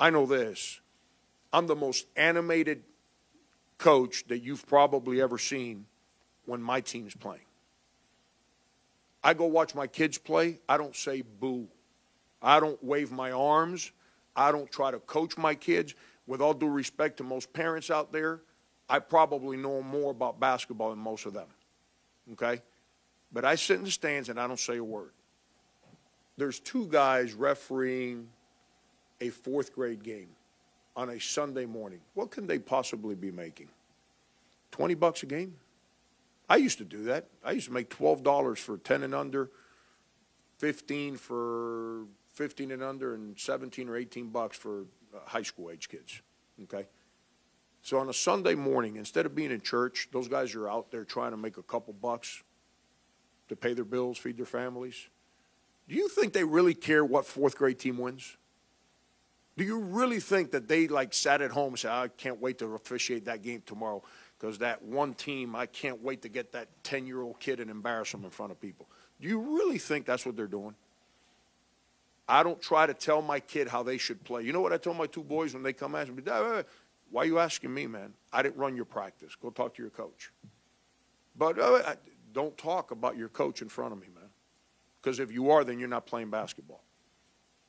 I know this. I'm the most animated coach that you've probably ever seen when my team's playing. I go watch my kids play. I don't say boo. I don't wave my arms. I don't try to coach my kids. With all due respect to most parents out there, I probably know more about basketball than most of them. Okay? But I sit in the stands and I don't say a word. There's two guys refereeing a fourth grade game on a Sunday morning. What can they possibly be making? 20 bucks a game? I used to do that. I used to make $12 for 10 and under, 15 for 15 and under, and 17 or 18 bucks for uh, high school age kids. Okay? So on a Sunday morning, instead of being in church, those guys are out there trying to make a couple bucks to pay their bills, feed their families. Do you think they really care what fourth grade team wins? Do you really think that they like sat at home and said, I can't wait to officiate that game tomorrow because that one team, I can't wait to get that 10 year old kid and embarrass them in front of people? Do you really think that's what they're doing? I don't try to tell my kid how they should play. You know what I told my two boys when they come ask me, why are you asking me, man? I didn't run your practice. Go talk to your coach. But uh, don't talk about your coach in front of me, man. Because if you are, then you're not playing basketball.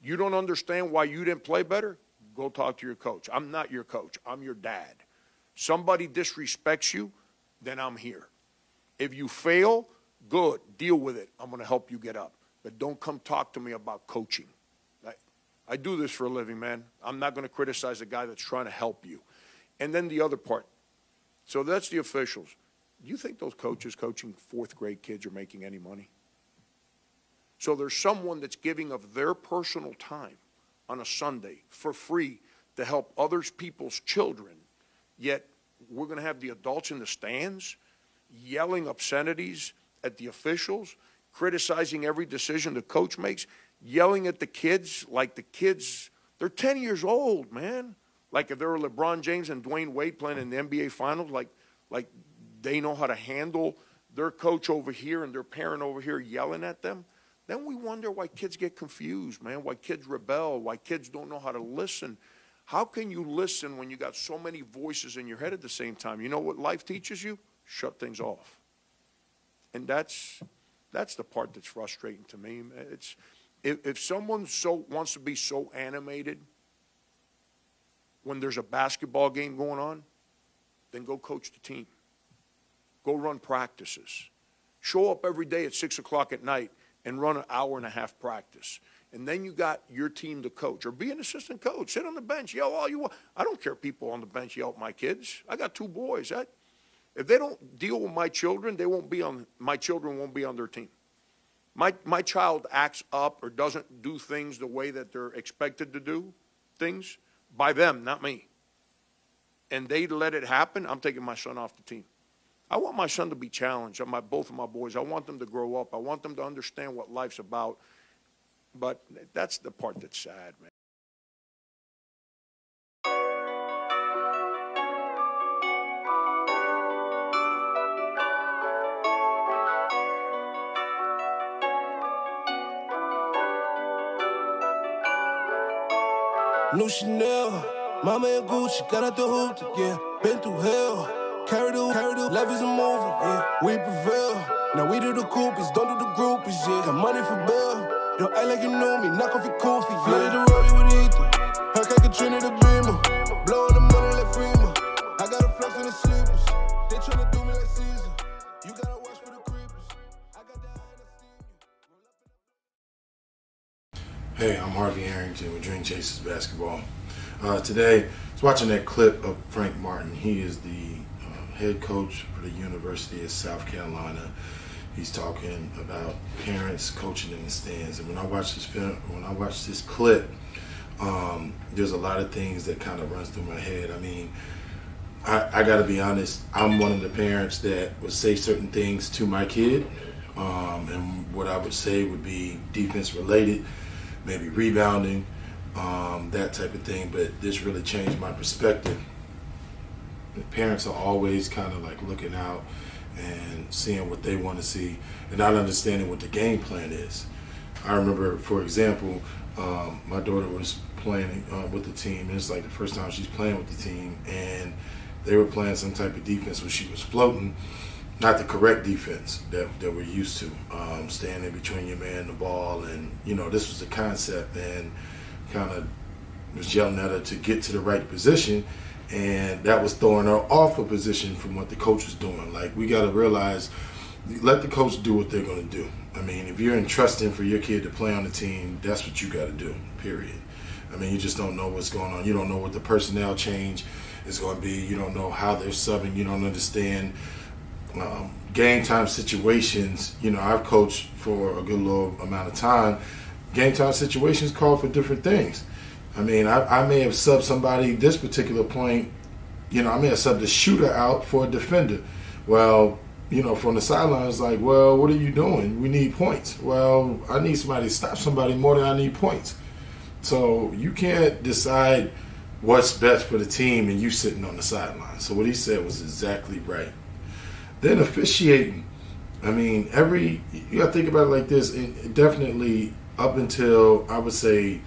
You don't understand why you didn't play better? Go talk to your coach. I'm not your coach. I'm your dad. Somebody disrespects you, then I'm here. If you fail, good. Deal with it. I'm going to help you get up. But don't come talk to me about coaching. I, I do this for a living, man. I'm not going to criticize a guy that's trying to help you. And then the other part. So that's the officials. Do you think those coaches coaching fourth grade kids are making any money? So there's someone that's giving of their personal time on a Sunday for free to help others people's children, yet we're going to have the adults in the stands yelling obscenities at the officials criticizing every decision the coach makes, yelling at the kids like the kids, they're 10 years old, man. Like if there were LeBron James and Dwyane Wade playing in the NBA Finals, like, like they know how to handle their coach over here and their parent over here yelling at them. Then we wonder why kids get confused, man, why kids rebel, why kids don't know how to listen. How can you listen when you got so many voices in your head at the same time? You know what life teaches you? Shut things off. And that's that's the part that's frustrating to me. It's if, if someone so wants to be so animated when there's a basketball game going on, then go coach the team. Go run practices. Show up every day at six o'clock at night and run an hour and a half practice. And then you got your team to coach or be an assistant coach. Sit on the bench, yell all you want. I don't care people on the bench yell at my kids. I got two boys. If they don't deal with my children, they won't be on my children won't be on their team. My my child acts up or doesn't do things the way that they're expected to do things by them, not me. And they let it happen, I'm taking my son off the team. I want my son to be challenged. My both of my boys. I want them to grow up. I want them to understand what life's about. But that's the part that's sad, man. New Chanel, Mama and Gucci, got out the hoop, yeah. Been through hell, carry the, carry the, life is a movie, yeah. We prevail. Now we do the coupies, don't do the groupies, yeah. Got money for bail, don't act like you know me, knock off your coffee, yeah. Flooded the road with Ethan, Hellcat Katrina the Beamer, blowing the money like Freeman. I got a flex in the sleepers, they tryna do me like Caesar. You gotta watch for the creepers. I got that Hey, I'm Harvey Harrington with Dream Chasers Basketball. Uh, today, I was watching that clip of Frank Martin. He is the head coach for the University of South Carolina. He's talking about parents coaching in the stands. And when I watch this film, when I watch this clip, um, there's a lot of things that kind of runs through my head. I mean, I, I got to be honest. I'm one of the parents that would say certain things to my kid, um, and what I would say would be defense related maybe rebounding, um, that type of thing. But this really changed my perspective. The parents are always kind of like looking out and seeing what they want to see and not understanding what the game plan is. I remember, for example, um, my daughter was playing uh, with the team. And it's like the first time she's playing with the team, and they were playing some type of defense where she was floating, not the correct defense that, that we're used to, um, standing between your man and the ball. And, you know, this was the concept, and kind of was yelling at her to get to the right position. And that was throwing her off a position from what the coach was doing. Like, we got to realize let the coach do what they're going to do. I mean, if you're entrusting for your kid to play on the team, that's what you got to do, period. I mean, you just don't know what's going on. You don't know what the personnel change is going to be. You don't know how they're subbing. You don't understand um, game time situations. You know, I've coached for a good little amount of time. Game time situations call for different things. I mean, I, I may have subbed somebody this particular point. You know, I may have subbed a shooter out for a defender. Well, you know, from the sidelines, like, well, what are you doing? We need points. Well, I need somebody to stop somebody more than I need points. So you can't decide what's best for the team and you sitting on the sideline. So what he said was exactly right. Then officiating. I mean, every you got to think about it like this. Definitely up until I would say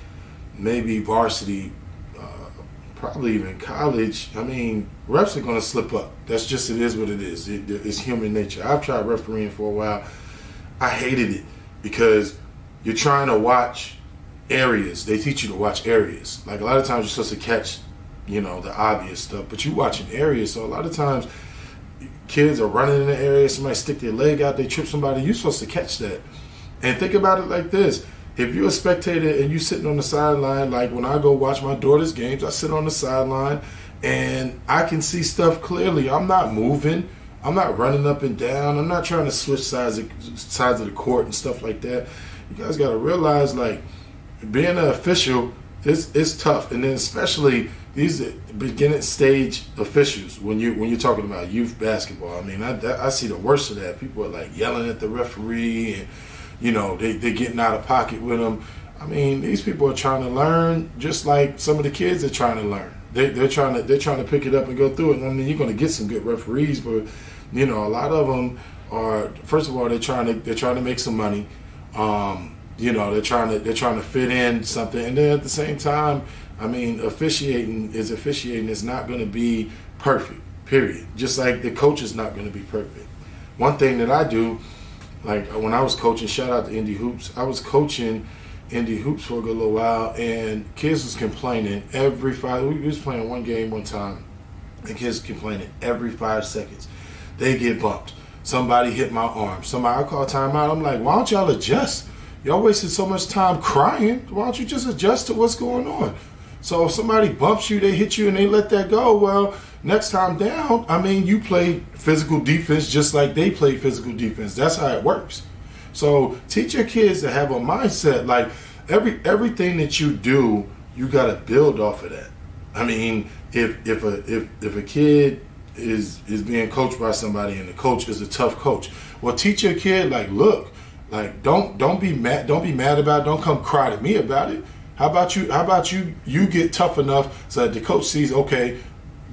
maybe varsity uh, probably even college, I mean, refs are going to slip up. That's just it is what it is. It, it's human nature. I've tried refereeing for a while. I hated it because you're trying to watch areas. They teach you to watch areas. Like a lot of times you're supposed to catch, you know, the obvious stuff, but you're watching areas. So a lot of times kids are running in the area, somebody stick their leg out, they trip somebody. You're supposed to catch that. And think about it like this if you're a spectator and you're sitting on the sideline, like when I go watch my daughter's games, I sit on the sideline and I can see stuff clearly. I'm not moving. I'm not running up and down. I'm not trying to switch sides of, sides of the court and stuff like that. You guys got to realize, like, being an official is is tough, and then especially these beginning stage officials when you when you're talking about youth basketball. I mean, I, I see the worst of that. People are like yelling at the referee and you know, they, they're getting out of pocket with them. I mean, these people are trying to learn just like some of the kids are trying to learn. They, they're trying to they're trying to pick it up and go through it. I mean, you're going to get some good referees, but you know, a lot of them are. First of all, they're trying to they're trying to make some money. Um, you know, they're trying to they're trying to fit in something, and then at the same time, I mean, officiating is officiating is not going to be perfect. Period. Just like the coach is not going to be perfect. One thing that I do like when I was coaching, shout out to Indy Hoops. I was coaching Indy Hoops for a good little while, and kids was complaining every five. We was playing one game one time, and kids complaining every five seconds. They get bumped. Somebody hit my arm. Somebody I call timeout. I'm like, why don't y'all adjust? Y'all wasted so much time crying. Why don't you just adjust to what's going on? So if somebody bumps you, they hit you, and they let that go. Well, next time down, I mean, you play physical defense just like they play physical defense. That's how it works. So teach your kids to have a mindset like every everything that you do, you got to build off of that. I mean, if if a if if a kid is is being coached by somebody and the coach is a tough coach, well, teach your kid like, look, like don't don't be mad don't be mad about it. Don't come cry to me about it. How about you? How about you? You get tough enough so that the coach sees, okay,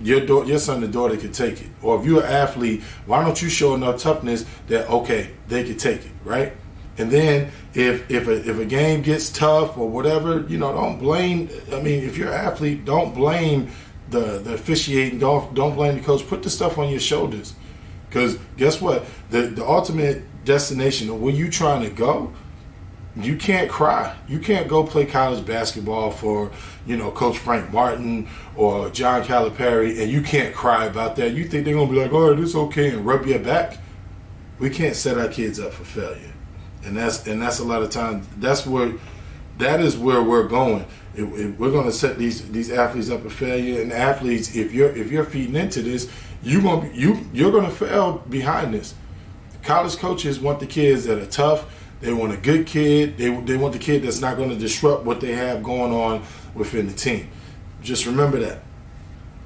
your daughter, your son and daughter could take it. Or if you're an athlete, why don't you show enough toughness that okay, they could take it, right? And then if if a, if a game gets tough or whatever, you know, don't blame. I mean, if you're an athlete, don't blame the the officiating. Don't don't blame the coach. Put the stuff on your shoulders, because guess what? The the ultimate destination of where you trying to go you can't cry. You can't go play college basketball for, you know, Coach Frank Martin or John Calipari, and you can't cry about that. You think they're gonna be like, "All right, it's okay," and rub your back. We can't set our kids up for failure, and that's and that's a lot of times. That's where, that is where we're going. If, if we're to set these these athletes up for failure, and athletes, if you're if you're feeding into this, you gonna you you're gonna fail behind this. College coaches want the kids that are tough they want a good kid. They, they want the kid that's not going to disrupt what they have going on within the team. Just remember that.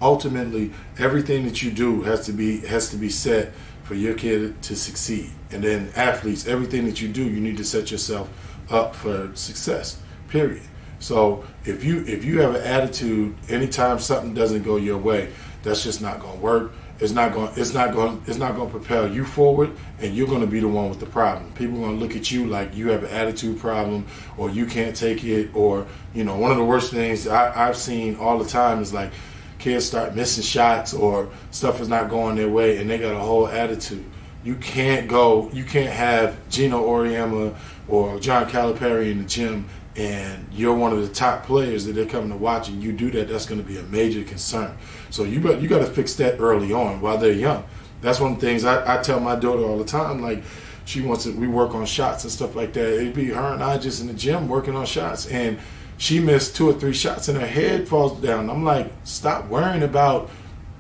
Ultimately, everything that you do has to be has to be set for your kid to succeed. And then athletes, everything that you do, you need to set yourself up for success. Period. So if you if you have an attitude, anytime something doesn't go your way, that's just not going to work. It's not going it's not going it's not going to propel you forward and you're going to be the one with the problem. People are going to look at you like you have an attitude problem or you can't take it or you know one of the worst things I, i've seen all the time is like kids start missing shots or stuff is not going their way and they got a whole attitude. You can't go you can't have Geno Auriemma or john calipari in the gym and you're one of the top players that they're coming to watch and you do that that's going to be a major concern so you got you got to fix that early on while they're young. That's one of the things I, I tell my daughter all the time. Like she wants to, we work on shots and stuff like that. It'd be her and I just in the gym working on shots, and she missed two or three shots, and her head falls down. I'm like, stop worrying about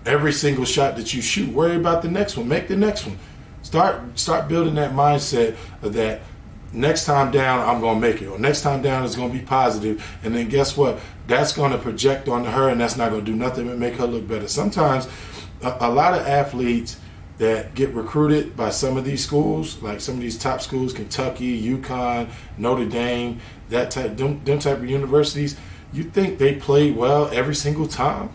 every single shot that you shoot. Worry about the next one. Make the next one. Start start building that mindset of that next time down I'm gonna make it, or next time down is gonna be positive. and then guess what? That's gonna project onto her, and that's not gonna do nothing but make her look better. Sometimes, a, a lot of athletes that get recruited by some of these schools, like some of these top schools, Kentucky, UConn, Notre Dame, that type, them, them type of universities, you think they played well every single time?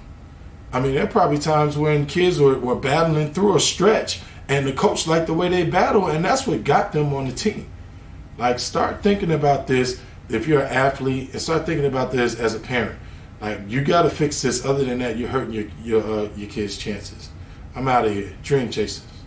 I mean, there are probably times when kids were, were battling through a stretch, and the coach liked the way they battle, and that's what got them on the team. Like, start thinking about this if you're an athlete, and start thinking about this as a parent. Like, you got to fix this. Other than that, you're hurting your your uh, your kids' chances. I'm out of here. Dream chasers.